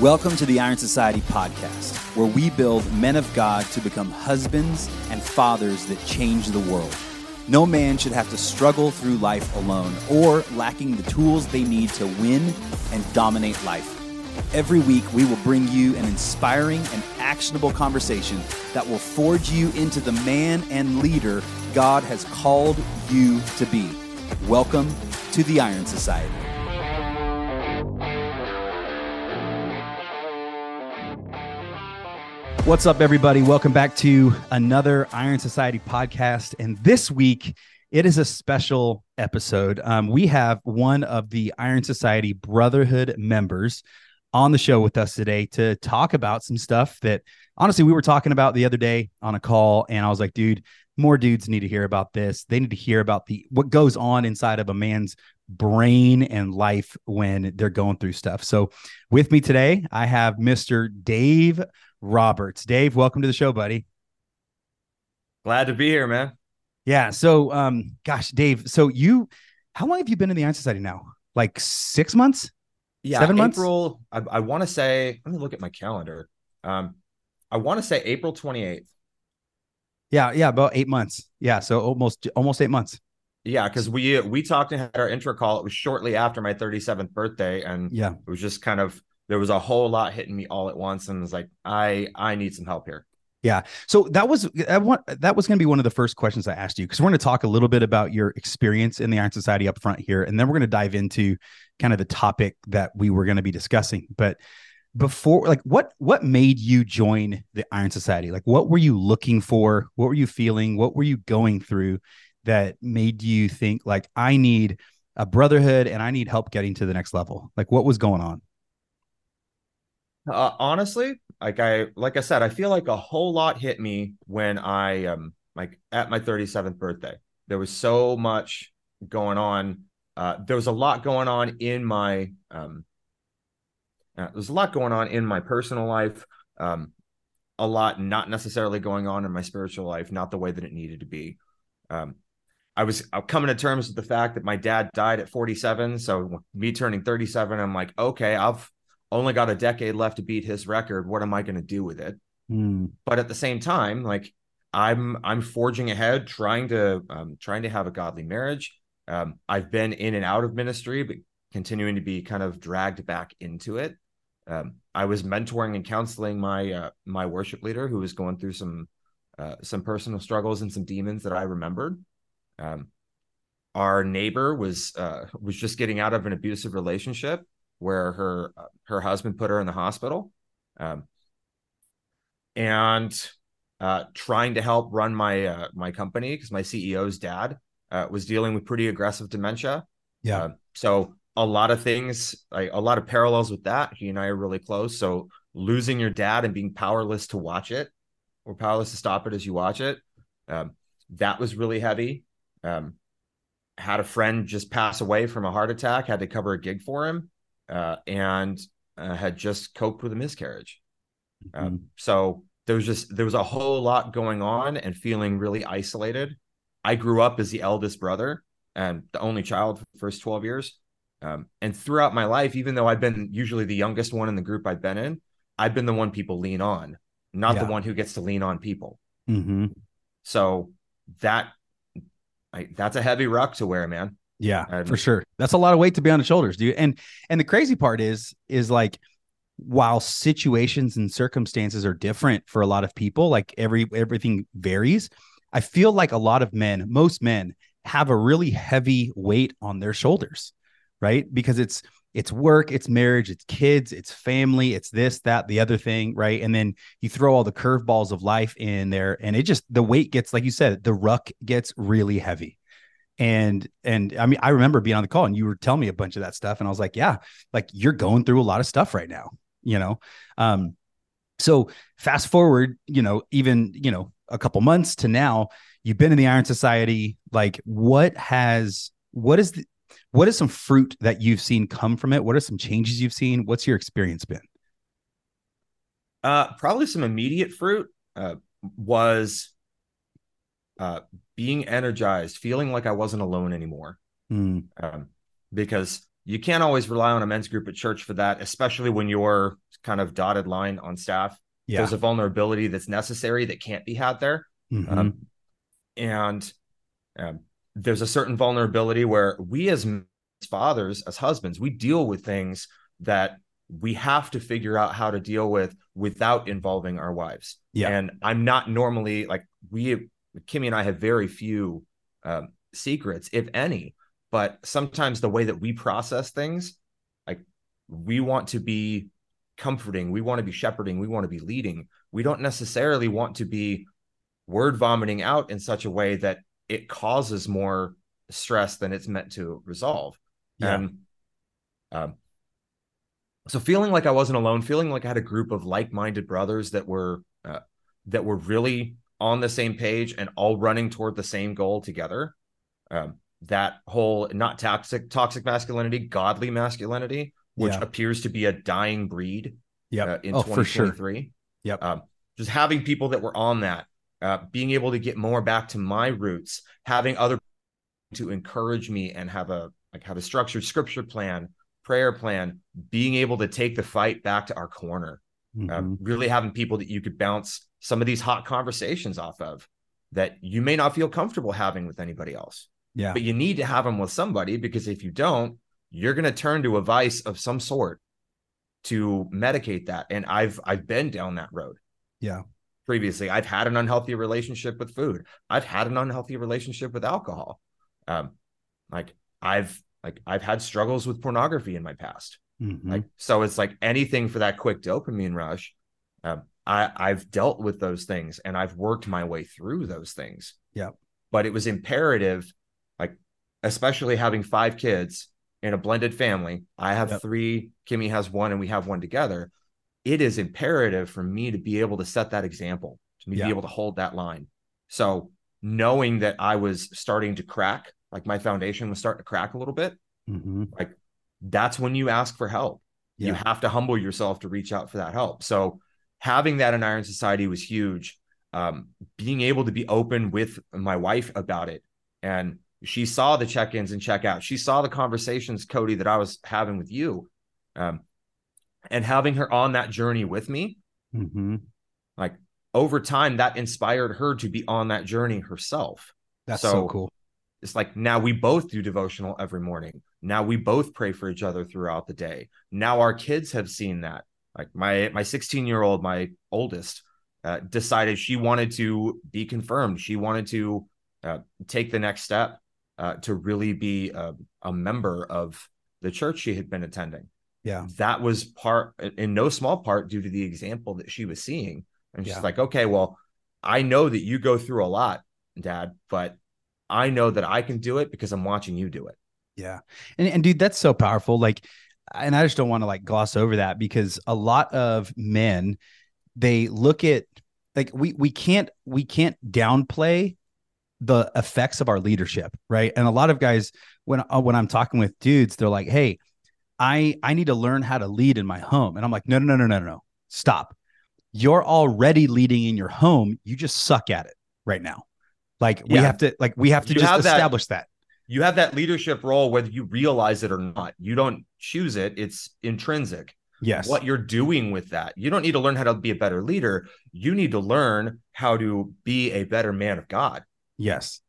Welcome to the Iron Society podcast, where we build men of God to become husbands and fathers that change the world. No man should have to struggle through life alone or lacking the tools they need to win and dominate life. Every week, we will bring you an inspiring and actionable conversation that will forge you into the man and leader God has called you to be. Welcome to the Iron Society. What's up, everybody? Welcome back to another Iron Society podcast. And this week, it is a special episode. Um, we have one of the Iron Society Brotherhood members on the show with us today to talk about some stuff that honestly we were talking about the other day on a call. And I was like, dude, more dudes need to hear about this. They need to hear about the what goes on inside of a man's brain and life when they're going through stuff. So, with me today, I have Mr. Dave Roberts. Dave, welcome to the show, buddy. Glad to be here, man. Yeah. So, um, gosh, Dave, so you, how long have you been in the Iron Society now? Like six months? Yeah, Seven months? April. I, I want to say. Let me look at my calendar. Um, I want to say April twenty eighth. Yeah, yeah, about eight months. Yeah, so almost almost eight months. Yeah, because we we talked and had our intro call. It was shortly after my thirty seventh birthday, and Yeah. it was just kind of there was a whole lot hitting me all at once, and it was like I I need some help here. Yeah. So that was I want that was going to be one of the first questions I asked you because we're going to talk a little bit about your experience in the Iron Society up front here, and then we're going to dive into kind of the topic that we were going to be discussing. But before, like, what what made you join the Iron Society? Like, what were you looking for? What were you feeling? What were you going through that made you think like I need a brotherhood and I need help getting to the next level? Like, what was going on? Uh, honestly, like I like I said, I feel like a whole lot hit me when I um like at my 37th birthday. There was so much going on. Uh, there was a lot going on in my um uh, there's a lot going on in my personal life. Um, a lot not necessarily going on in my spiritual life, not the way that it needed to be. Um, I was uh, coming to terms with the fact that my dad died at 47. So me turning 37, I'm like, okay, I've only got a decade left to beat his record. What am I going to do with it? Hmm. But at the same time, like I'm I'm forging ahead, trying to um, trying to have a godly marriage. Um, I've been in and out of ministry, but continuing to be kind of dragged back into it. Um, I was mentoring and counseling my uh, my worship leader who was going through some uh, some personal struggles and some demons that I remembered. Um, our neighbor was uh, was just getting out of an abusive relationship where her her husband put her in the hospital, um, and uh, trying to help run my uh, my company because my CEO's dad uh, was dealing with pretty aggressive dementia. Yeah. Uh, so a lot of things, like a lot of parallels with that. He and I are really close. So losing your dad and being powerless to watch it, or powerless to stop it as you watch it, um, that was really heavy. Um, had a friend just pass away from a heart attack. Had to cover a gig for him, uh, and uh, had just coped with a miscarriage. Um, so there was just there was a whole lot going on and feeling really isolated. I grew up as the eldest brother and the only child for the first 12 years. Um, and throughout my life, even though I've been usually the youngest one in the group I've been in, I've been the one people lean on, not Yeah. the one who gets to lean on people. hmm So that I, that's a heavy rock to wear, man. Yeah, And- for sure. That's a lot of weight to be on the shoulders, dude. And and the crazy part is is like while situations and circumstances are different for a lot of people, like every everything varies. I feel like a lot of men, most men have a really heavy weight on their shoulders, right? Because it's it's work, it's marriage, it's kids, it's family, it's this, that, the other thing, right? And then you throw all the curveballs of life in there, and it just the weight gets, like you said, the ruck gets really heavy and and i mean i remember being on the call and you were telling me a bunch of that stuff. And i was like yeah like you're going through a lot of stuff right now you know? Um so fast forward you know even you know a couple months to now you've been in the iron society. Like what has what is the what is some fruit that you've seen come from it? What are some changes you've seen? What's your experience been? Uh, probably some immediate fruit uh, was uh, being energized, feeling like I wasn't alone anymore. Mm, Um, because you can't always rely on a men's group at church for that, especially when you're kind of dotted line on staff. Yeah. There's a vulnerability that's necessary that can't be had there. Mhm. Um, and um, there's a certain vulnerability where we as fathers as husbands we deal with things that we have to figure out how to deal with without involving our wives Yeah. and i'm not normally like we kimmy and i have very few um, secrets if any but sometimes the way that we process things like we want to be comforting we want to be shepherding we want to be leading we don't necessarily want to be word vomiting out in such a way that it causes more stress than it's meant to resolve. Yeah. And um, so feeling like I wasn't alone, feeling like I had a group of like-minded brothers that were uh, that were really on the same page and all running toward the same goal together. Um, that whole not toxic toxic masculinity, godly masculinity, which Yeah. appears to be a dying breed Yep. uh, in oh, for sure. 2023 Yep. um, just having people that were on that uh, being able to get more back to my roots having other to encourage me and have a like have a structured scripture plan prayer plan being able to take the fight back to our corner uh, Mhm. really having people that you could bounce some of these hot conversations off of that you may not feel comfortable having with anybody else yeah. but you need to have them with somebody because if you don't you're going to turn to a vice of some sort to medicate that and i've i've been down that road Yeah. previously i've had an unhealthy relationship with food i've had an unhealthy relationship with alcohol um like i've like i've had struggles with pornography in my past Mhm. like so it's like anything for that quick dopamine rush um, i i've dealt with those things and i've worked my way through those things Yeah. but it was imperative like especially having five kids in a blended family i have Yep. three kimmy has one and we have one together it is imperative for me to be able to set that example to Yeah. be able to hold that line so knowing that i was starting to crack like my foundation was starting to crack a little bit Mhm. that's when you ask for help. You have to humble yourself to reach out for that help. So having that in Iron Society was huge. Um, being able to be open with my wife about it. And she saw the check-ins and check-outs. She saw the conversations, Cody, that I was having with you. Um, and having her on that journey with me, Mhm. like over time, that inspired her to be on that journey herself. That's so, So- cool. It's like now we both do devotional every morning. Now we both pray for each other throughout the day. Now our kids have seen that. Like my my 16 year old, my oldest, uh, decided she wanted to be confirmed. She wanted to uh, take the next step uh, to really be a, a member of the church she had been attending. Yeah. That was part, in no small part, due to the example that she was seeing. And she's Yeah. like, okay, well, I know that you go through a lot, Dad, but I know that I can do it because I'm watching you do it. Yeah. And and dude, that's so powerful. Like, and I just don't want to like gloss over that because a lot of men, they look at like we we can't we can't downplay the effects of our leadership, right? And a lot of guys, when uh, when I'm talking with dudes, they're like, "Hey, I I need to learn how to lead in my home," and I'm like, "No, no, no, no, no, no, stop! You're already leading in your home. You just suck at it right now. Like we Yeah. have to like we have to You just that- establish that. You have that leadership role, whether you realize it or not. You don't choose it, it's intrinsic. Yes. What you're doing with that. You don't need to learn how to be a better leader. You need to learn how to be a better man of God. Yes.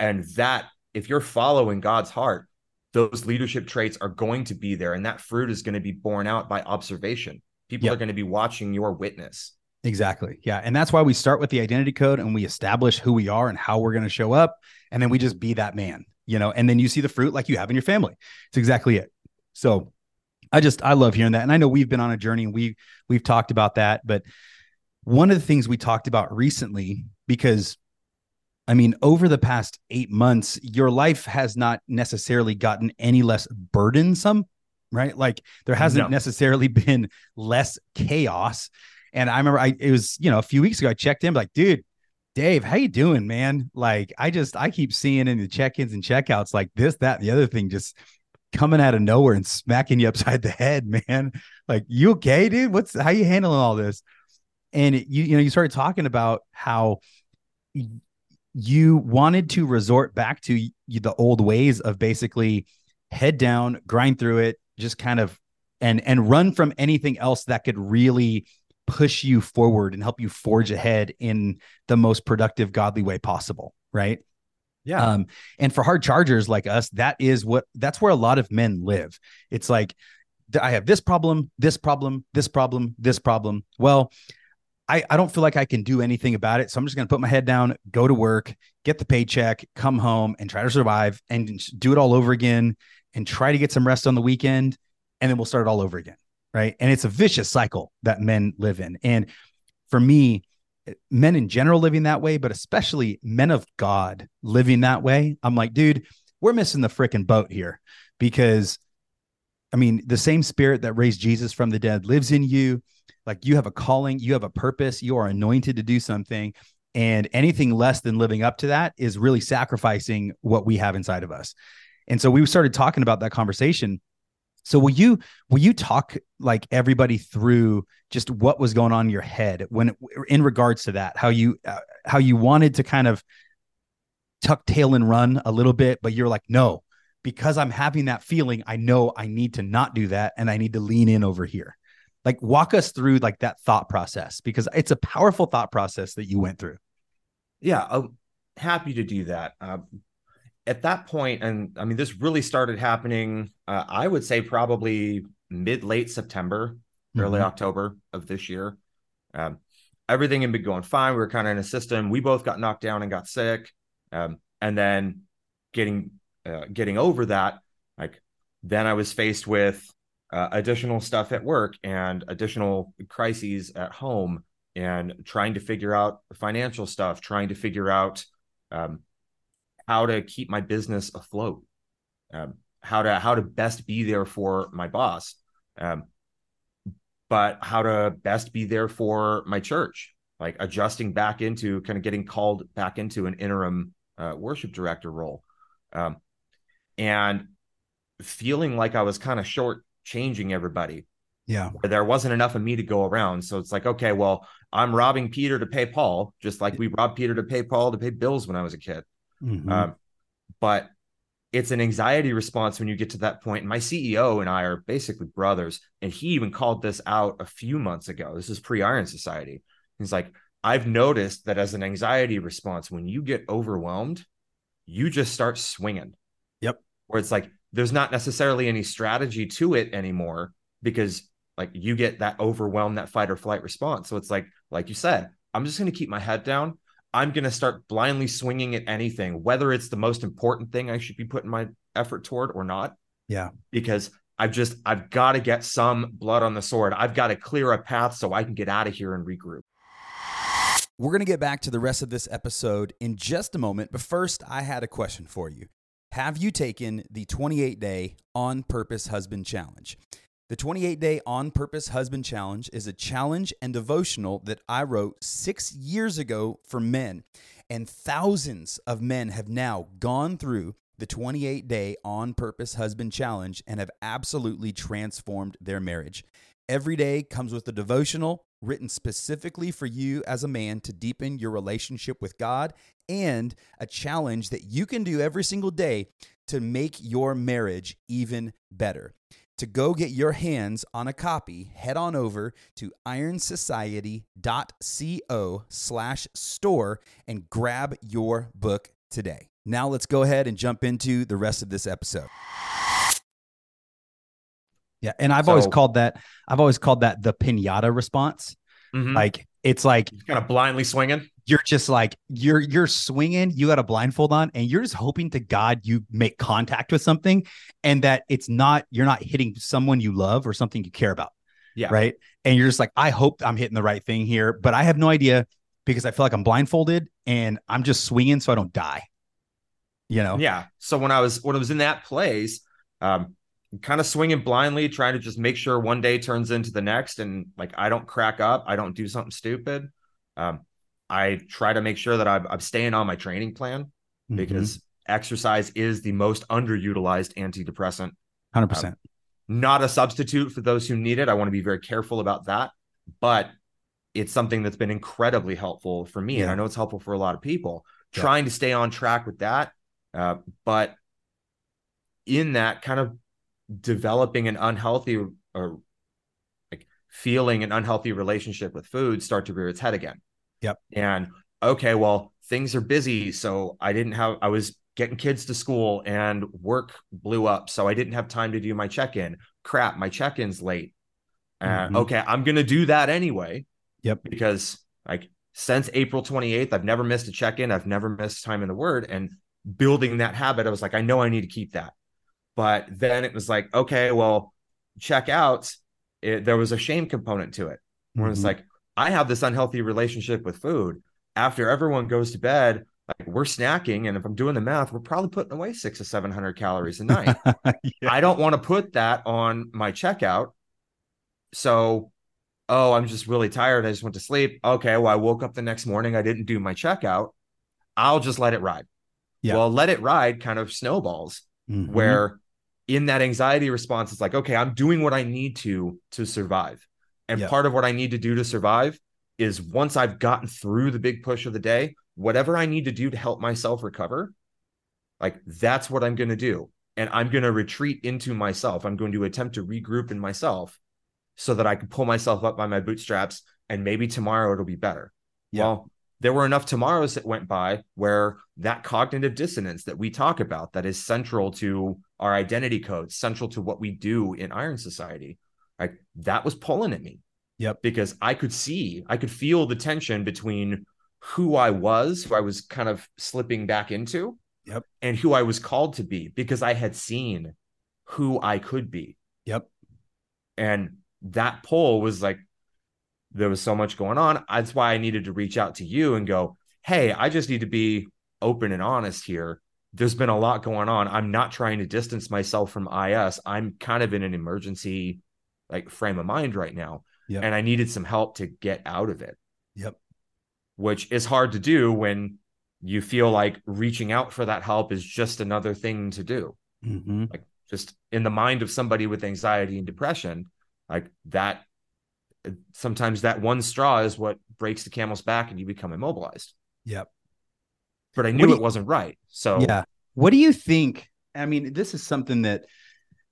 And that, if you're following God's heart, those leadership traits are going to be there. And that fruit is going to be borne out by observation. People Yep. are going to be watching your witness. Exactly. Yeah. And that's why we start with the identity code and we establish who we are and how we're going to show up. And then we just be that man, you know, and then you see the fruit like you have in your family. It's exactly it. So I just, I love hearing that. And I know we've been on a journey and we, we've talked about that. But one of the things we talked about recently, because I mean, over the past eight months, your life has not necessarily gotten any less burdensome, right? Like there hasn't No. necessarily been less chaos. And I remember I it was, you know, a few weeks ago, I checked in, like, dude, Dave, how you doing, man? Like, I just I keep seeing in the check-ins and checkouts like this, that, and the other thing just coming out of nowhere and smacking you upside the head, man. Like, you okay, dude? What's how you handling all this? And it- you, you know, you started talking about how you wanted to resort back to the old ways of basically head down, grind through it, just kind of and and run from anything else that could really push you forward and help you forge ahead in the most productive godly way possible, right? Yeah. Um, and for hard chargers like us, that is what that's where a lot of men live. It's like I have this problem, this problem, this problem, this problem. Well, I, I don't feel like I can do anything about it. So I'm just going to put my head down, go to work, get the paycheck, come home and try to survive and do it all over again and try to get some rest on the weekend. And then we'll start all over again. Right. And it's a vicious cycle that men live in. And for me, men in general living that way, but especially men of God living that way, I'm like, dude, we're missing the freaking boat here because I mean, the same spirit that raised Jesus from the dead lives in you. Like you have a calling, you have a purpose, you are anointed to do something. And anything less than living up to that is really sacrificing what we have inside of us. And so we started talking about that conversation. So will you will you talk like everybody through just what was going on in your head when in regards to that how you uh, how you wanted to kind of tuck tail and run a little bit but you're like no because I'm having that feeling, I know I need to not do that and I need to lean in over here. Like walk us through like that thought process because it's a powerful thought process that you went through. Yeah, I'm happy to do that. Uh, at that point, and I mean, this really started happening, uh, I would say probably mid late September, early mm-hmm. October of this year. Um, everything had been going fine. We were kind of in a system. We both got knocked down and got sick. Um, and then getting uh, getting over that, like then I was faced with uh, additional stuff at work and additional crises at home and trying to figure out financial stuff, trying to figure out um, how to keep my business afloat, um, how to how to best be there for my boss, um, but how to best be there for my church, like adjusting back into kind of getting called back into an interim uh, worship director role. Um, and feeling like I was kind of short changing everybody. Yeah. There wasn't enough of me to go around. So it's like, okay, well, I'm robbing Peter to pay Paul, just like we robbed Peter to pay Paul to pay bills when I was a kid. Mm-hmm. Um, but it's an anxiety response when you get to that point. And my CEO and I are basically brothers. And he even called this out a few months ago. This is pre Iron Society. He's like, I've noticed that as an anxiety response, when you get overwhelmed, you just start swinging. Yep where it's like there's not necessarily any strategy to it anymore because like you get that overwhelmed that fight or flight response so it's like like you said i'm just going to keep my head down i'm going to start blindly swinging at anything whether it's the most important thing i should be putting my effort toward or not yeah because i've just i've got to get some blood on the sword i've got to clear a path so i can get out of here and regroup we're going to get back to the rest of this episode in just a moment, but first, I had a question for you. Have you taken the 28 day On Purpose Husband Challenge? The 28 day On Purpose Husband Challenge is a challenge and devotional that I wrote six years ago for men. And thousands of men have now gone through the 28 day On Purpose Husband Challenge and have absolutely transformed their marriage. Every day comes with a devotional written specifically for you as a man to deepen your relationship with God and a challenge that you can do every single day to make your marriage even better. To go get your hands on a copy, head on over to ironsociety.co slash store and grab your book today. Now let's go ahead and jump into the rest of this episode. Yeah, and I've so, always called that I've always called that the pinata response. Mm-hmm. Like it's like kind of blindly swinging. You're just like you're you're swinging. You got a blindfold on, and you're just hoping to God you make contact with something, and that it's not you're not hitting someone you love or something you care about. Yeah. Right. And you're just like, I hope I'm hitting the right thing here, but I have no idea because I feel like I'm blindfolded and I'm just swinging so I don't die. You know. Yeah. So when I was when I was in that place, um, kind of swinging blindly, trying to just make sure one day turns into the next. And like, I don't crack up. I don't do something stupid. Um, I try to make sure that I'm, I'm staying on my training plan mm-hmm. because exercise is the most underutilized antidepressant. 100%. Um, not a substitute for those who need it. I want to be very careful about that. But it's something that's been incredibly helpful for me. Yeah. And I know it's helpful for a lot of people yeah. trying to stay on track with that. Uh, but in that kind of developing an unhealthy or like feeling an unhealthy relationship with food start to rear its head again. Yep. And okay, well, things are busy. So I didn't have, I was getting kids to school and work blew up. So I didn't have time to do my check in. Crap, my check in's late. And uh, mm-hmm. okay, I'm going to do that anyway. Yep. Because like since April 28th, I've never missed a check in. I've never missed time in the word. And building that habit, I was like, I know I need to keep that. But then it was like, okay, well, checkouts, it, there was a shame component to it where mm-hmm. it's like, I have this unhealthy relationship with food. After everyone goes to bed, like we're snacking, and if I'm doing the math, we're probably putting away six to seven hundred calories a night. yeah. I don't want to put that on my checkout. So, oh, I'm just really tired. I just went to sleep. Okay, well, I woke up the next morning. I didn't do my checkout. I'll just let it ride. Yeah. Well, let it ride kind of snowballs mm-hmm. where in that anxiety response, it's like, okay, I'm doing what I need to to survive. And yep. part of what I need to do to survive is once I've gotten through the big push of the day, whatever I need to do to help myself recover, like that's what I'm going to do. And I'm going to retreat into myself. I'm going to attempt to regroup in myself so that I can pull myself up by my bootstraps and maybe tomorrow it'll be better. Yep. Well, there were enough tomorrows that went by where that cognitive dissonance that we talk about that is central to our identity code central to what we do in iron society like that was pulling at me yep because i could see i could feel the tension between who i was who i was kind of slipping back into yep and who i was called to be because i had seen who i could be yep and that pull was like there was so much going on. That's why I needed to reach out to you and go, Hey, I just need to be open and honest here. There's been a lot going on. I'm not trying to distance myself from IS. I'm kind of in an emergency like frame of mind right now. Yep. And I needed some help to get out of it. Yep. Which is hard to do when you feel like reaching out for that help is just another thing to do. Mm-hmm. Like just in the mind of somebody with anxiety and depression, like that sometimes that one straw is what breaks the camel's back and you become immobilized. Yep. But I knew you, it wasn't right. So yeah. What do you think? I mean, this is something that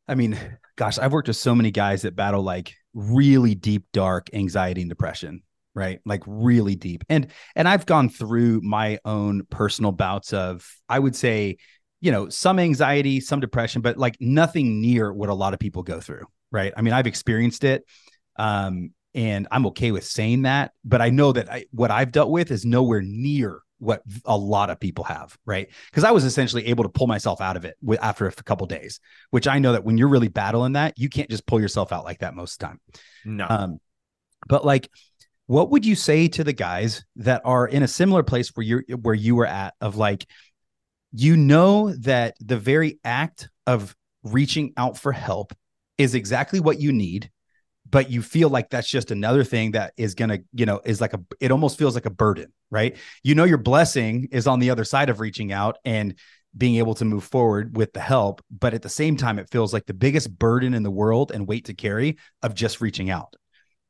I mean, gosh, I've worked with so many guys that battle like really deep, dark anxiety and depression, right? Like really deep. And and I've gone through my own personal bouts of, I would say, you know, some anxiety, some depression, but like nothing near what a lot of people go through, right? I mean, I've experienced it. Um, and I'm okay with saying that. But I know that I, what I've dealt with is nowhere near what a lot of people have, right? Because I was essentially able to pull myself out of it with, after a couple days, which I know that when you're really battling that, you can't just pull yourself out like that most of the time. No. Um, but like, what would you say to the guys that are in a similar place where you're where you were at of like, you know that the very act of reaching out for help is exactly what you need but you feel like that's just another thing that is going to, you know, is like a, it almost feels like a burden, right? You know, your blessing is on the other side of reaching out and being able to move forward with the help. But at the same time, it feels like the biggest burden in the world and weight to carry of just reaching out,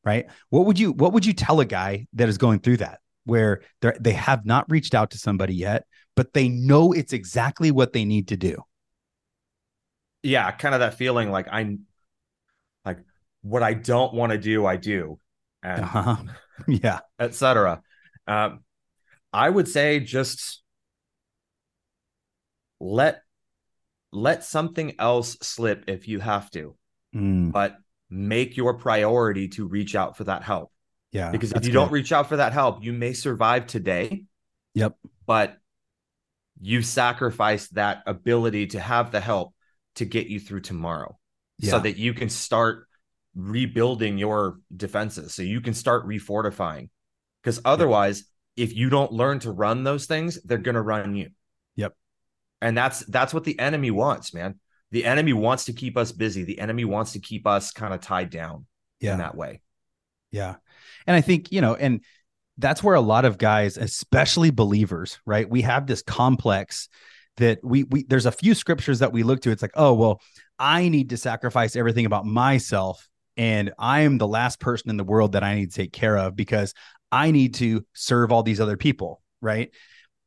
right? What would you, what would you tell a guy that is going through that? Where they have not reached out to somebody yet, but they know it's exactly what they need to do. Yeah, kind of that feeling like I what I don't want to do, I do, and uh-huh. yeah, etc. Um, I would say just let let something else slip if you have to, mm. but make your priority to reach out for that help. Yeah, because if you good. don't reach out for that help, you may survive today. Yep, but you sacrifice that ability to have the help to get you through tomorrow yeah. so that you can start rebuilding your defenses so you can start refortifying. Because otherwise, if you don't learn to run those things, they're going to run you. Yep. And that's that's what the enemy wants, man. The enemy wants to keep us busy. The enemy wants to keep us kind of tied down yeah. in that way. Yeah. And I think, you know, and that's where a lot of guys, especially believers, right? We have this complex that we we there's a few scriptures that we look to. It's like, oh, well, I need to sacrifice everything about myself and I am the last person in the world that I need to take care of because I need to serve all these other people, right?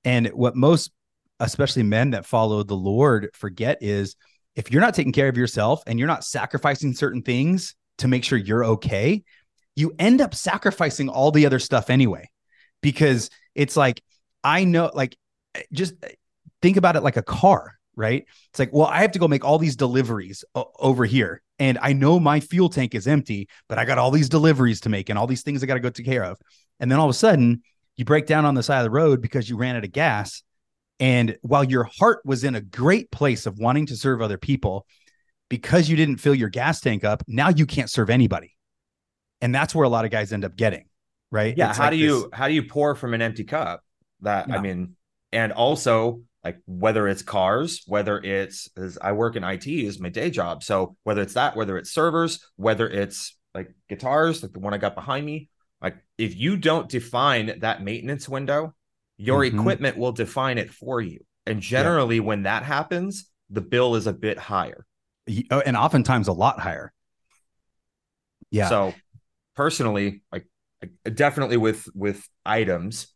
And what most especially men that follow the Lord forget is if you're not taking care of yourself and you're not sacrificing certain things to make sure you're okay, you end up sacrificing all the other stuff anyway. Because it's like, I know, like, just think about it like a car, right? It's like, well, I have to go make all these deliveries o- over here. And I know my fuel tank is empty, but I got all these deliveries to make and all these things I got to go take care of. And then all of a sudden, you break down on the side of the road because you ran out of gas. And while your heart was in a great place of wanting to serve other people, because you didn't fill your gas tank up, now you can't serve anybody. And that's where a lot of guys end up getting, right? Yeah. It's how like do you how do you pour from an empty cup? That I mean, and also like whether it's cars, whether it's as I work in IT is my day job. So whether it's that, whether it's servers, whether it's like guitars, like the one I got behind me, like if you don't define that maintenance window, your Mhm. equipment will define it for you. And generally, when that happens, the bill is a bit higher. oh, and oftentimes a lot higher. Yeah. So personally, like like, definitely with with items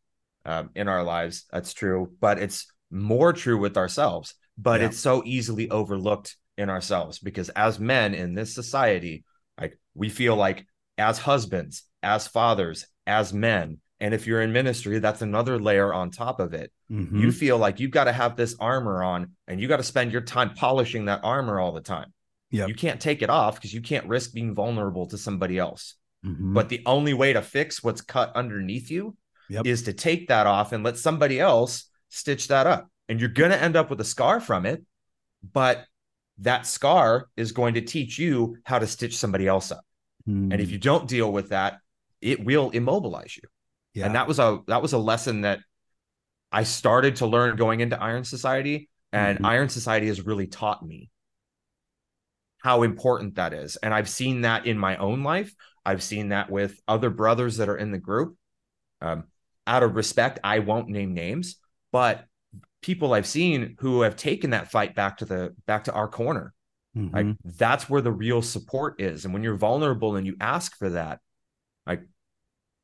um, in our lives, that's true. But it's more true with ourselves. But Yeah. it's so easily overlooked in ourselves because as men in this society, like we feel like as husbands, as fathers, as men, and if you're in ministry, that's another layer on top of it. Mhm. You feel like you've got to have this armor on and you got to spend your time polishing that armor all the time. Yep. You can't take it off because you can't risk being vulnerable to somebody else. Mhm. But the only way to fix what's cut underneath you Yep. is to take that off and let somebody else stitch that up. And you're going to end up with a scar from it, but that scar is going to teach you how to stitch somebody else up. And if Mm, you don't deal with that, it will immobilize you. yeah. And that was a that was a lesson that I started to learn going into Iron Society, and Mhm. Iron Society has really taught me how important that is. And I've seen that in my own life. I've seen that with other brothers that are in the group. Um, out of respect, I won't name names, but people I've seen who have taken that fight back to the back to our corner. Mhm. Like that's where the real support is. And when you're vulnerable and you ask for that, like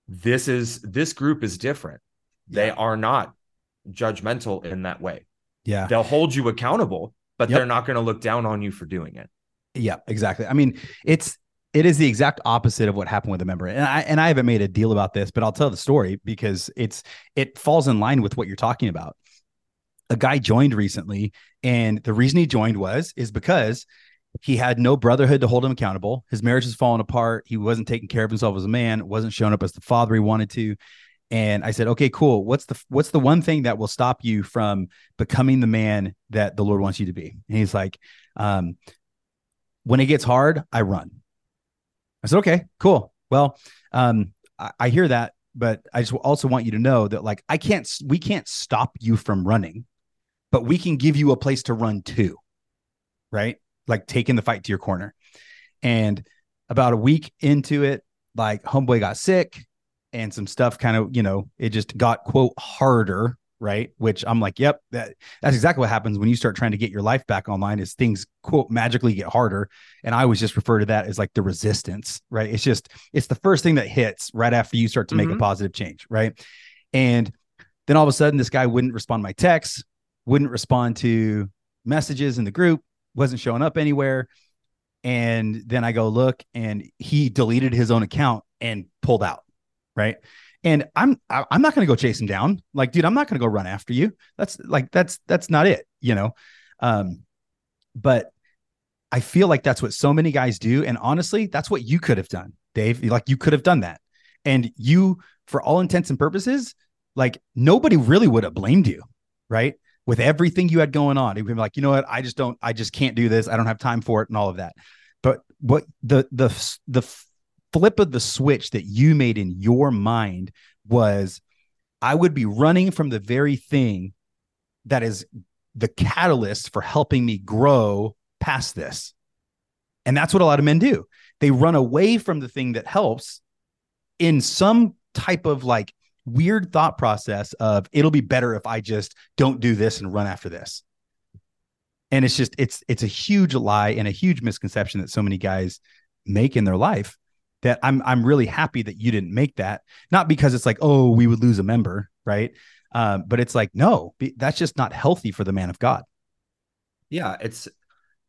this is this group is different. They are not judgmental in that way. yeah. They'll hold you accountable, but Yep. they're not going to look down on you for doing it. Yeah, exactly. I mean, it's it is the exact opposite of what happened with a member. And I and I haven't made a deal about this, but I'll tell the story because it's it falls in line with what you're talking about. A guy joined recently, and the reason he joined was is because he had no brotherhood to hold him accountable. His marriage was falling apart. He wasn't taking care of himself as a man, wasn't showing up as the father he wanted to. And I said, okay, cool. What's the what's the one thing that will stop you from becoming the man that the Lord wants you to be? And he's like, um, when it gets hard, I run. I said, okay, cool. Well, um, I, I hear that, but I just also want you to know that like I can't, we can't stop you from running, but we can give you a place to run to, right? Like taking the fight to your corner. And about a week into it, like homeboy got sick and some stuff kind of, you know, it just got quote harder, right? Which I'm like, yep, that that's exactly what happens when you start trying to get your life back online is things quote magically get harder. And I always just refer to that as like the resistance, right? It's just it's the first thing that hits right after you start to make a Mhm. positive change, right? And then all of a sudden this guy wouldn't respond to my texts, wouldn't respond to messages in the group, wasn't showing up anywhere. And then I go look and he deleted his own account and pulled out. Right. And I'm I'm not going to go chase him down. Like, dude, I'm not going to go run after you. That's like that's that's not it, you know. Um, but I feel like that's what so many guys do, and honestly, that's what you could have done, Dave. Like you could have done that, and you, for all intents and purposes, like nobody really would have blamed you, right? With everything you had going on, it would be like, you know what, I just don't, I just can't do this. I don't have time for it, and all of that. But what the the the flip of the switch that you made in your mind was I would be running from the very thing that is the catalyst for helping me grow past this. And that's what a lot of men do. They run away from the thing that helps in some type of like weird thought process of it'll be better if I just don't do this and run after this. And it's just it's it's a huge lie and a huge misconception that so many guys make in their life that I'm I'm really happy that you didn't make that. Not because it's like, oh, we would lose a member, right? Um, but it's like, no, that's just not healthy for the man of God. Yeah, it's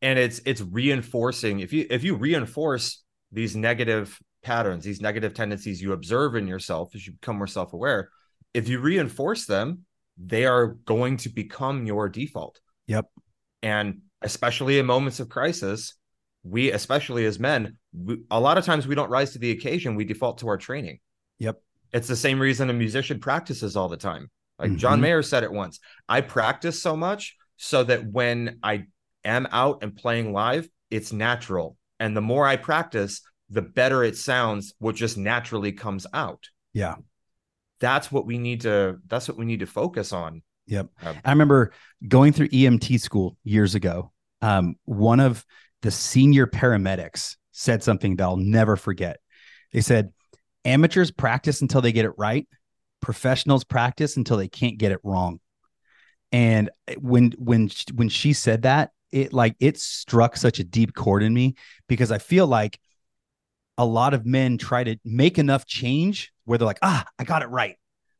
and it's it's reinforcing if you if you reinforce these negative patterns these negative tendencies you observe in yourself as you become more self-aware if you reinforce them they are going to become your default Yep. and especially in moments of crisis we especially as men we, a lot of times we don't rise to the occasion we default to our training Yep. it's the same reason a musician practices all the time like john Mhm. mayer said it once i practice so much so that when i am out and playing live it's natural and the more i practice the better it sounds what just naturally comes out Yeah. that's what we need to that's what we need to focus on Yep. Um, I remember going through EMT school years ago. Um, one of the senior paramedics said something that I'll never forget. They said, amateurs practice until they get it right, professionals practice until they can't get it wrong. And when when when she said that, it like it struck such a deep chord in me because I feel like a lot of men try to make enough change where they're like, ah, I got it right.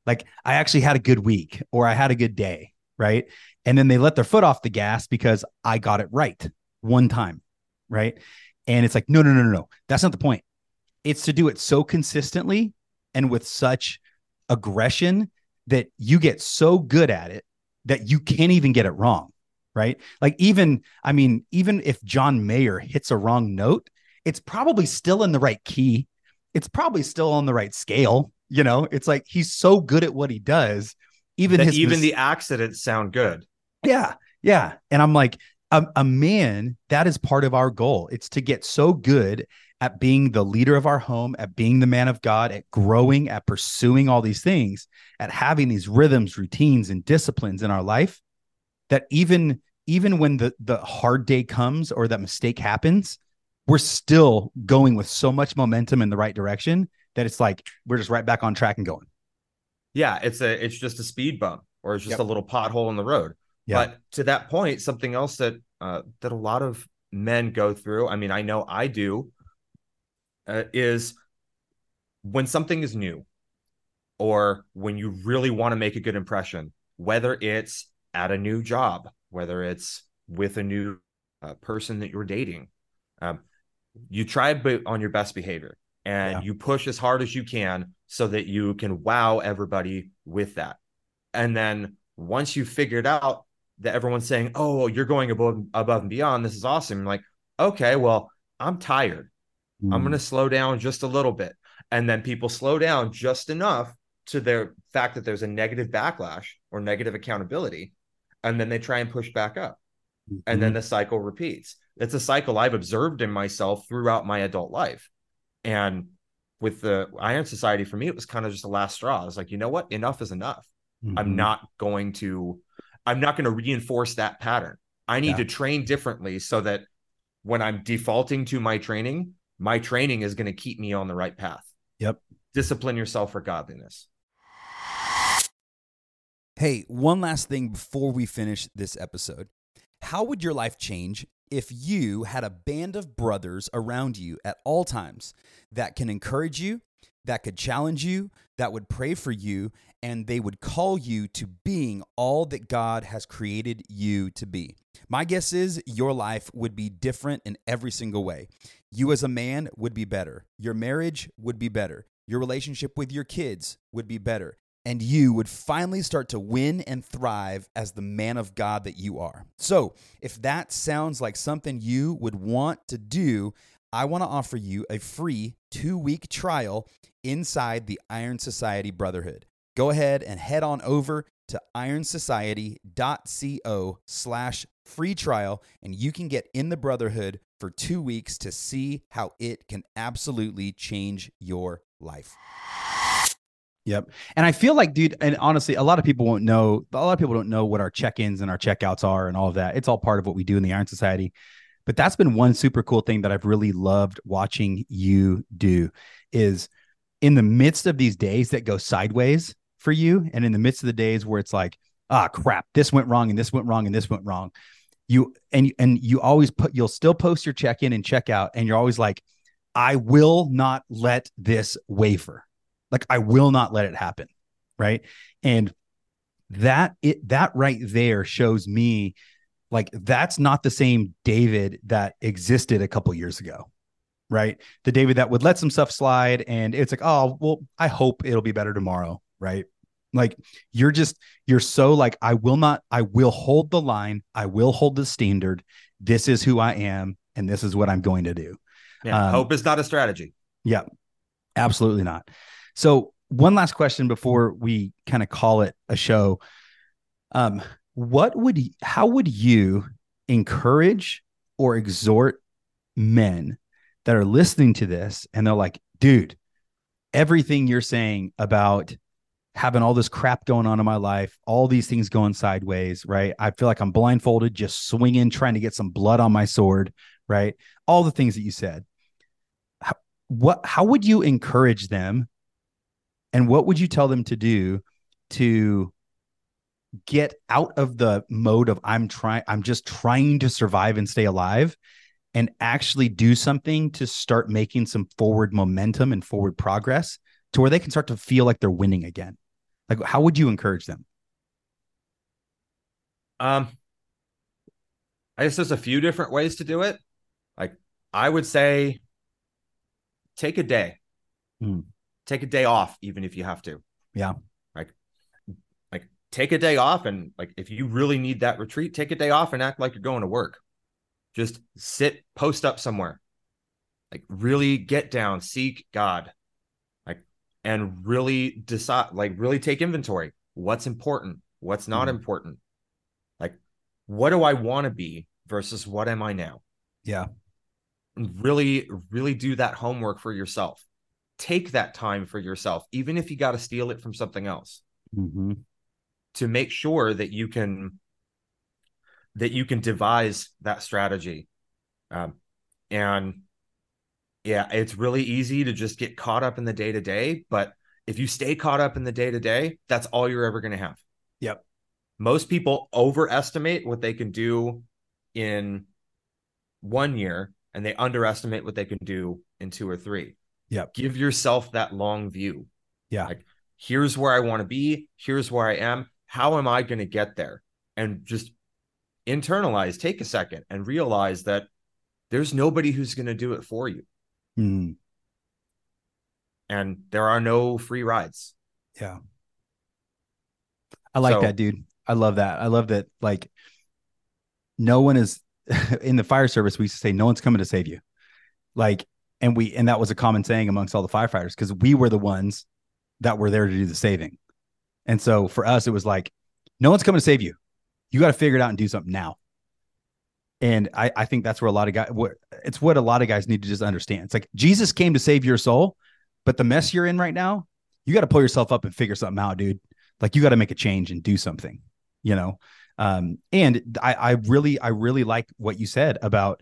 Like I actually had a good week or I had a good day, right? And then they let their foot off the gas because I got it right one time, right? And it's like, no, no, no, no, no. That's not the point. It's to do it so consistently and with such aggression that you get so good at it that you can't even get it wrong, right? Like even, I mean, even if John Mayer hits a wrong note, it's probably still in the right key. It's probably still on the right scale. You know, it's like he's so good at what he does. Even his even mis- the accidents sound good yeah, yeah. And I'm like, a, a man, that is part of our goal. It's to get so good at being the leader of our home, at being the man of God, at growing, at pursuing all these things, at having these rhythms, routines, and disciplines in our life that even even when the the hard day comes or that mistake happens, we're still going with so much momentum in the right direction that it's like we're just right back on track and going. yeah it's a it's just a speed bump or it's just Yep. a little pothole in the road Yeah. but to that point something else that uh, that a lot of men go through i mean i know i do uh, is when something is new or when you really want to make a good impression whether it's at a new job whether it's with a new uh, person that you're dating um, you try on your best behavior and Yeah. you push as hard as you can so that you can wow everybody with that and then once you figured out that everyone's saying oh you're going above above and beyond this is awesome you're like okay well i'm tired Mm. I'm going to slow down just a little bit. And then people slow down just enough to their fact that there's a negative backlash or negative accountability. And then they try and push back up. And then the cycle repeats. It's a cycle I've observed in myself throughout my adult life. And with the Iron Society, for me, it was kind of just the last straw. I was like, you know what? Enough is enough. Mhm. I'm not going to, I'm not going to reinforce that pattern. I need Yeah. to train differently so that when I'm defaulting to my training, my training is going to keep me on the right path. Yep. Discipline yourself for godliness. Hey, one last thing before we finish this episode. How would your life change if you had a band of brothers around you at all times that can encourage you, that could challenge you, that would pray for you, and they would call you to being all that God has created you to be? My guess is your life would be different in every single way. You as a man would be better. Your marriage would be better. Your relationship with your kids would be better and you would finally start to win and thrive as the man of God that you are. So, if that sounds like something you would want to do, I want to offer you a free two week trial inside the Iron Society Brotherhood. Go ahead and head on over to ironsociety.co slash free trial, and you can get in the Brotherhood for two weeks to see how it can absolutely change your life. Yep. And I feel like, dude, and honestly, a lot of people won't know, a lot of people don't know what our check ins and our checkouts are and all of that. It's all part of what we do in the Iron Society. But that's been one super cool thing that I've really loved watching you do is in the midst of these days that go sideways for you, and in the midst of the days where it's like, ah, crap, this went wrong and this went wrong and this went wrong. You and and you always put you'll still post your check in and check out, and you're always like, I will not let this wafer. Like I will not let it happen. Right. And that it that right there shows me like that's not the same David that existed a couple years ago. Right. The David that would let some stuff slide and it's like, oh, well, I hope it'll be better tomorrow. Right. Like you're just, you're so like, I will not, I will hold the line. I will hold the standard. This is who I am. And this is what I'm going to do. Yeah. Um, hope is not a strategy. Yeah. Absolutely not. So, one last question before we kind of call it a show. Um, what would how would you encourage or exhort men that are listening to this and they're like, dude, everything you're saying about having all this crap going on in my life, all these things going sideways, right? I feel like I'm blindfolded, just swinging, trying to get some blood on my sword, right? All the things that you said. How, what? How would you encourage them, and what would you tell them to do to get out of the mode of I'm trying, I'm just trying to survive and stay alive and actually do something to start making some forward momentum and forward progress to where they can start to feel like they're winning again? Like, how would you encourage them? Um, I guess there's a few different ways to do it. Like, I would say take a day, mm. take a day off, even if you have to. Yeah Like, like take a day off and like if you really need that retreat take a day off and act like you're going to work just sit post up somewhere like really get down seek god and really decide like really take inventory. What's important? What's not mm-hmm. important? Like what do i want to be versus what am i now? Yeah. And really really do that homework for yourself. Take that time for yourself even if you got to steal it from something else. Mm-hmm. To make sure that you can that you can devise that strategy. Um, and yeah it's really easy to just get caught up in the day to day but if you stay caught up in the day to day that's all you're ever going to have. Yep. Most people overestimate what they can do in one year and they underestimate what they can do in two or three. Yep. Give yourself that long view. Yeah. Like here's where i want to be here's where i am how am I going to get there? And just internalize, take a second and realize that there's nobody who's going to do it for you. Mm. And there are no free rides. Yeah. I like so, that, dude. I love that. I love that. Like, no one is in the fire service. We used to say, no one's coming to save you. Like, and we, and that was a common saying amongst all the firefighters because we were the ones that were there to do the saving. And so for us, it was like, no one's coming to save you. You got to figure it out and do something now. And I, I think that's where a lot of guys, it's what a lot of guys need to just understand. It's like Jesus came to save your soul, but the mess you're in right now, you got to pull yourself up and figure something out, dude. Like you got to make a change and do something, you know? Um, and I, I really, I really like what you said about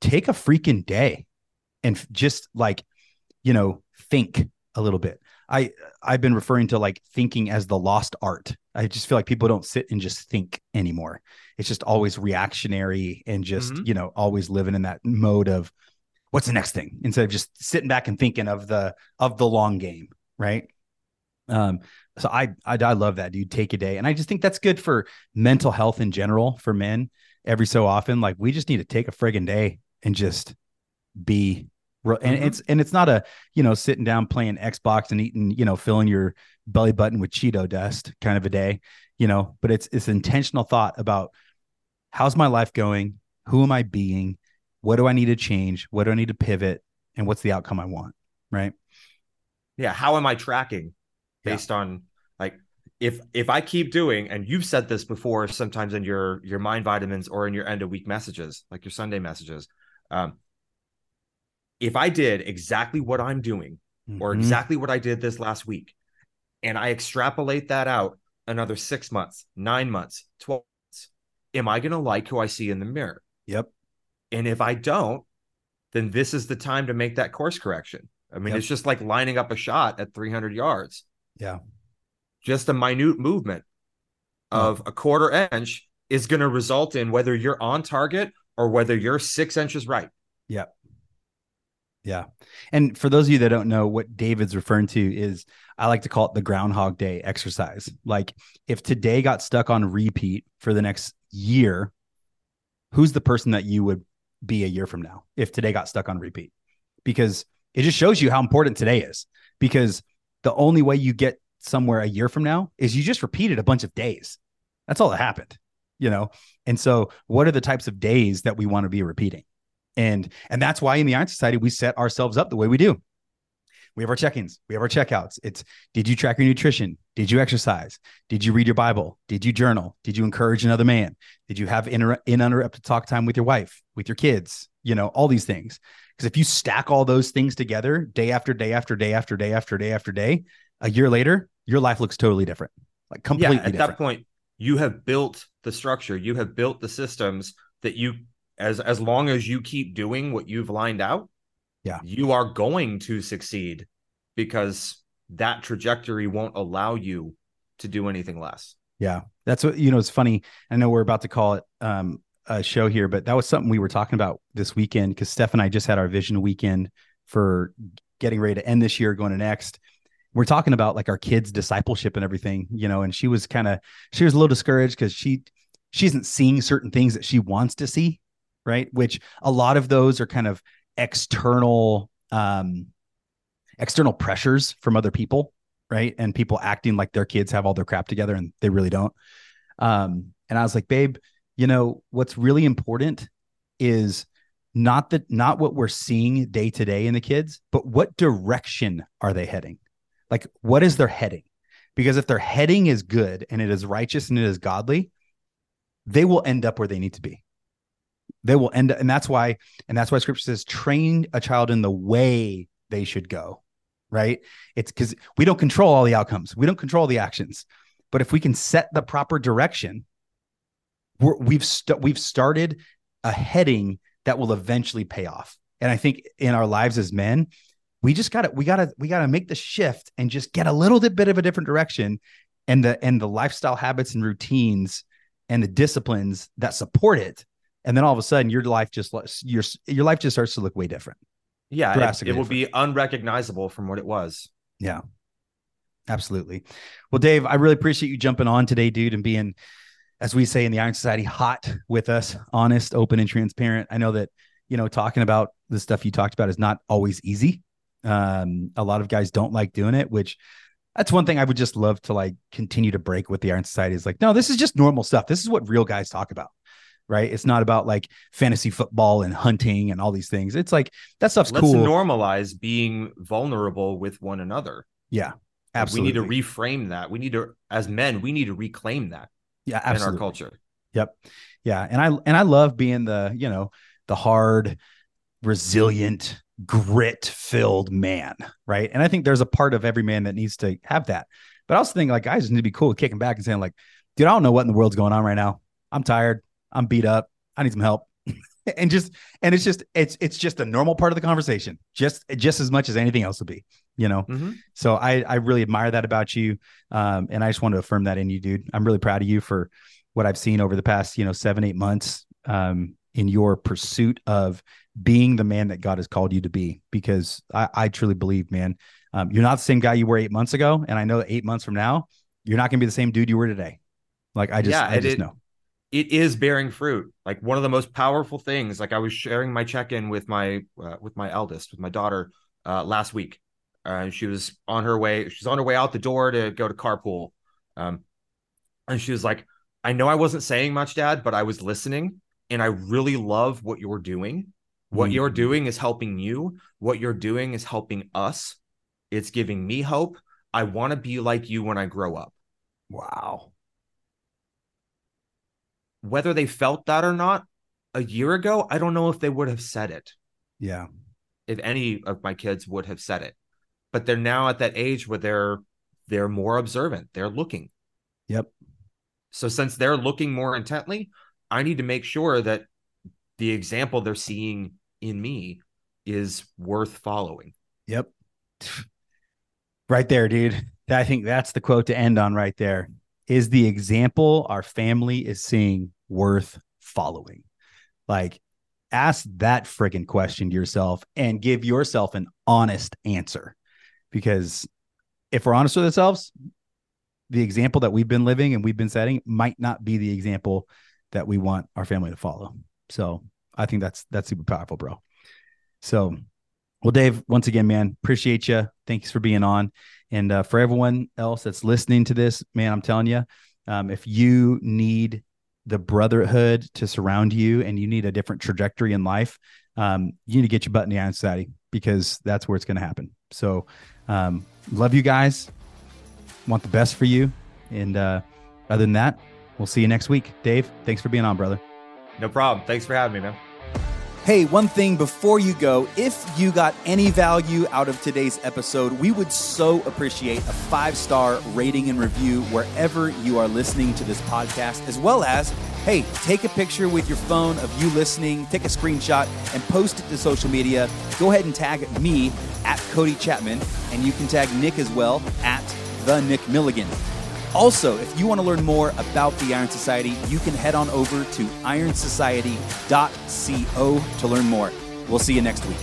take a freaking day and just like, you know, think a little bit. I I've been referring to like thinking as the lost art. I just feel like people don't sit and just think anymore. It's just always reactionary and just, mm-hmm. you know, always living in that mode of what's the next thing instead of just sitting back and thinking of the of the long game, right? Um so I I, I love that dude take a day and I just think that's good for mental health in general for men every so often like we just need to take a friggin' day and just be and mm-hmm. it's and it's not a you know sitting down playing Xbox and eating you know filling your belly button with Cheeto dust kind of a day, you know. But it's it's intentional thought about how's my life going, who am I being, what do I need to change, what do I need to pivot, and what's the outcome I want, right? Yeah, how am I tracking based yeah. on like if if I keep doing, and you've said this before, sometimes in your your mind vitamins or in your end of week messages, like your Sunday messages. Um, if I did exactly what I'm doing mm-hmm. or exactly what I did this last week, and I extrapolate that out another six months, nine months, 12 months, am I going to like who I see in the mirror? Yep. And if I don't, then this is the time to make that course correction. I mean, yep. it's just like lining up a shot at 300 yards. Yeah. Just a minute movement of a quarter inch is going to result in whether you're on target or whether you're six inches right. Yep. Yeah. And for those of you that don't know what David's referring to is I like to call it the groundhog day exercise. Like if today got stuck on repeat for the next year, who's the person that you would be a year from now if today got stuck on repeat? Because it just shows you how important today is. Because the only way you get somewhere a year from now is you just repeated a bunch of days. That's all that happened, you know? And so what are the types of days that we want to be repeating? And and that's why in the Iron Society we set ourselves up the way we do. We have our check-ins, we have our checkouts. It's did you track your nutrition? Did you exercise? Did you read your Bible? Did you journal? Did you encourage another man? Did you have in uninterrupted talk time with your wife, with your kids? You know, all these things. Because if you stack all those things together day after day after day after day after day after day, a year later, your life looks totally different. Like completely yeah, at different. that point, you have built the structure, you have built the systems that you as as long as you keep doing what you've lined out, yeah, you are going to succeed because that trajectory won't allow you to do anything less. Yeah. That's what you know, it's funny. I know we're about to call it um a show here, but that was something we were talking about this weekend because Steph and I just had our vision weekend for getting ready to end this year, going to next. We're talking about like our kids' discipleship and everything, you know, and she was kind of she was a little discouraged because she she isn't seeing certain things that she wants to see right? Which a lot of those are kind of external um external pressures from other people, right? And people acting like their kids have all their crap together and they really don't. Um and I was like, "Babe, you know, what's really important is not that not what we're seeing day to day in the kids, but what direction are they heading? Like what is their heading? Because if their heading is good and it is righteous and it is godly, they will end up where they need to be they will end up, and that's why, and that's why scripture says, train a child in the way they should go. Right. It's because we don't control all the outcomes. We don't control the actions. But if we can set the proper direction, we have we've, st- we've started a heading that will eventually pay off. And I think in our lives as men, we just gotta we gotta we gotta make the shift and just get a little bit of a different direction and the and the lifestyle habits and routines and the disciplines that support it and then all of a sudden your life just your your life just starts to look way different. Yeah, it, it will be unrecognizable from what it was. Yeah, absolutely. Well, Dave, I really appreciate you jumping on today, dude, and being, as we say in the Iron Society, hot with us, honest, open, and transparent. I know that you know talking about the stuff you talked about is not always easy. Um, a lot of guys don't like doing it, which that's one thing I would just love to like continue to break with the Iron Society is like, no, this is just normal stuff. This is what real guys talk about right? It's not about like fantasy football and hunting and all these things. It's like that stuff's Let's cool. normalize being vulnerable with one another. Yeah, absolutely. We need to reframe that. We need to, as men, we need to reclaim that. Yeah, absolutely. In our culture. Yep. Yeah, and I and I love being the you know the hard, resilient, grit filled man, right? And I think there's a part of every man that needs to have that. But I also think like guys just need to be cool with kicking back and saying like, dude, I don't know what in the world's going on right now. I'm tired. I'm beat up. I need some help. and just and it's just it's it's just a normal part of the conversation just just as much as anything else would be you know mm-hmm. so i i really admire that about you um and i just want to affirm that in you dude i'm really proud of you for what i've seen over the past you know seven eight months um in your pursuit of being the man that god has called you to be because i i truly believe man um, you're not the same guy you were eight months ago and i know that eight months from now you're not going to be the same dude you were today like i just yeah, i just it, know it is bearing fruit. Like one of the most powerful things. Like I was sharing my check-in with my uh, with my eldest, with my daughter, uh, last week. Uh, she was on her way. She's on her way out the door to go to carpool, um, and she was like, "I know I wasn't saying much, Dad, but I was listening, and I really love what you're doing. What mm-hmm. you're doing is helping you. What you're doing is helping us. It's giving me hope. I want to be like you when I grow up." Wow whether they felt that or not a year ago, I don't know if they would have said it. Yeah. If any of my kids would have said it. But they're now at that age where they're they're more observant. They're looking. Yep. So since they're looking more intently, I need to make sure that the example they're seeing in me is worth following. Yep. Right there, dude. I think that's the quote to end on right there is the example our family is seeing worth following? Like, ask that friggin' question to yourself and give yourself an honest answer. Because if we're honest with ourselves, the example that we've been living and we've been setting might not be the example that we want our family to follow. So I think that's that's super powerful, bro. So, well, Dave, once again, man, appreciate you. Thanks for being on. And uh, for everyone else that's listening to this, man, I'm telling you, um, if you need the brotherhood to surround you and you need a different trajectory in life, um, you need to get your butt in the Iron Society because that's where it's going to happen. So, um, love you guys. Want the best for you. And uh, other than that, we'll see you next week. Dave, thanks for being on, brother. No problem. Thanks for having me, man. Hey, one thing before you go if you got any value out of today's episode, we would so appreciate a five star rating and review wherever you are listening to this podcast, as well as, hey, take a picture with your phone of you listening, take a screenshot, and post it to social media. Go ahead and tag me at Cody Chapman, and you can tag Nick as well at the Nick Milligan. Also, if you want to learn more about the Iron Society, you can head on over to ironsociety.co to learn more. We'll see you next week.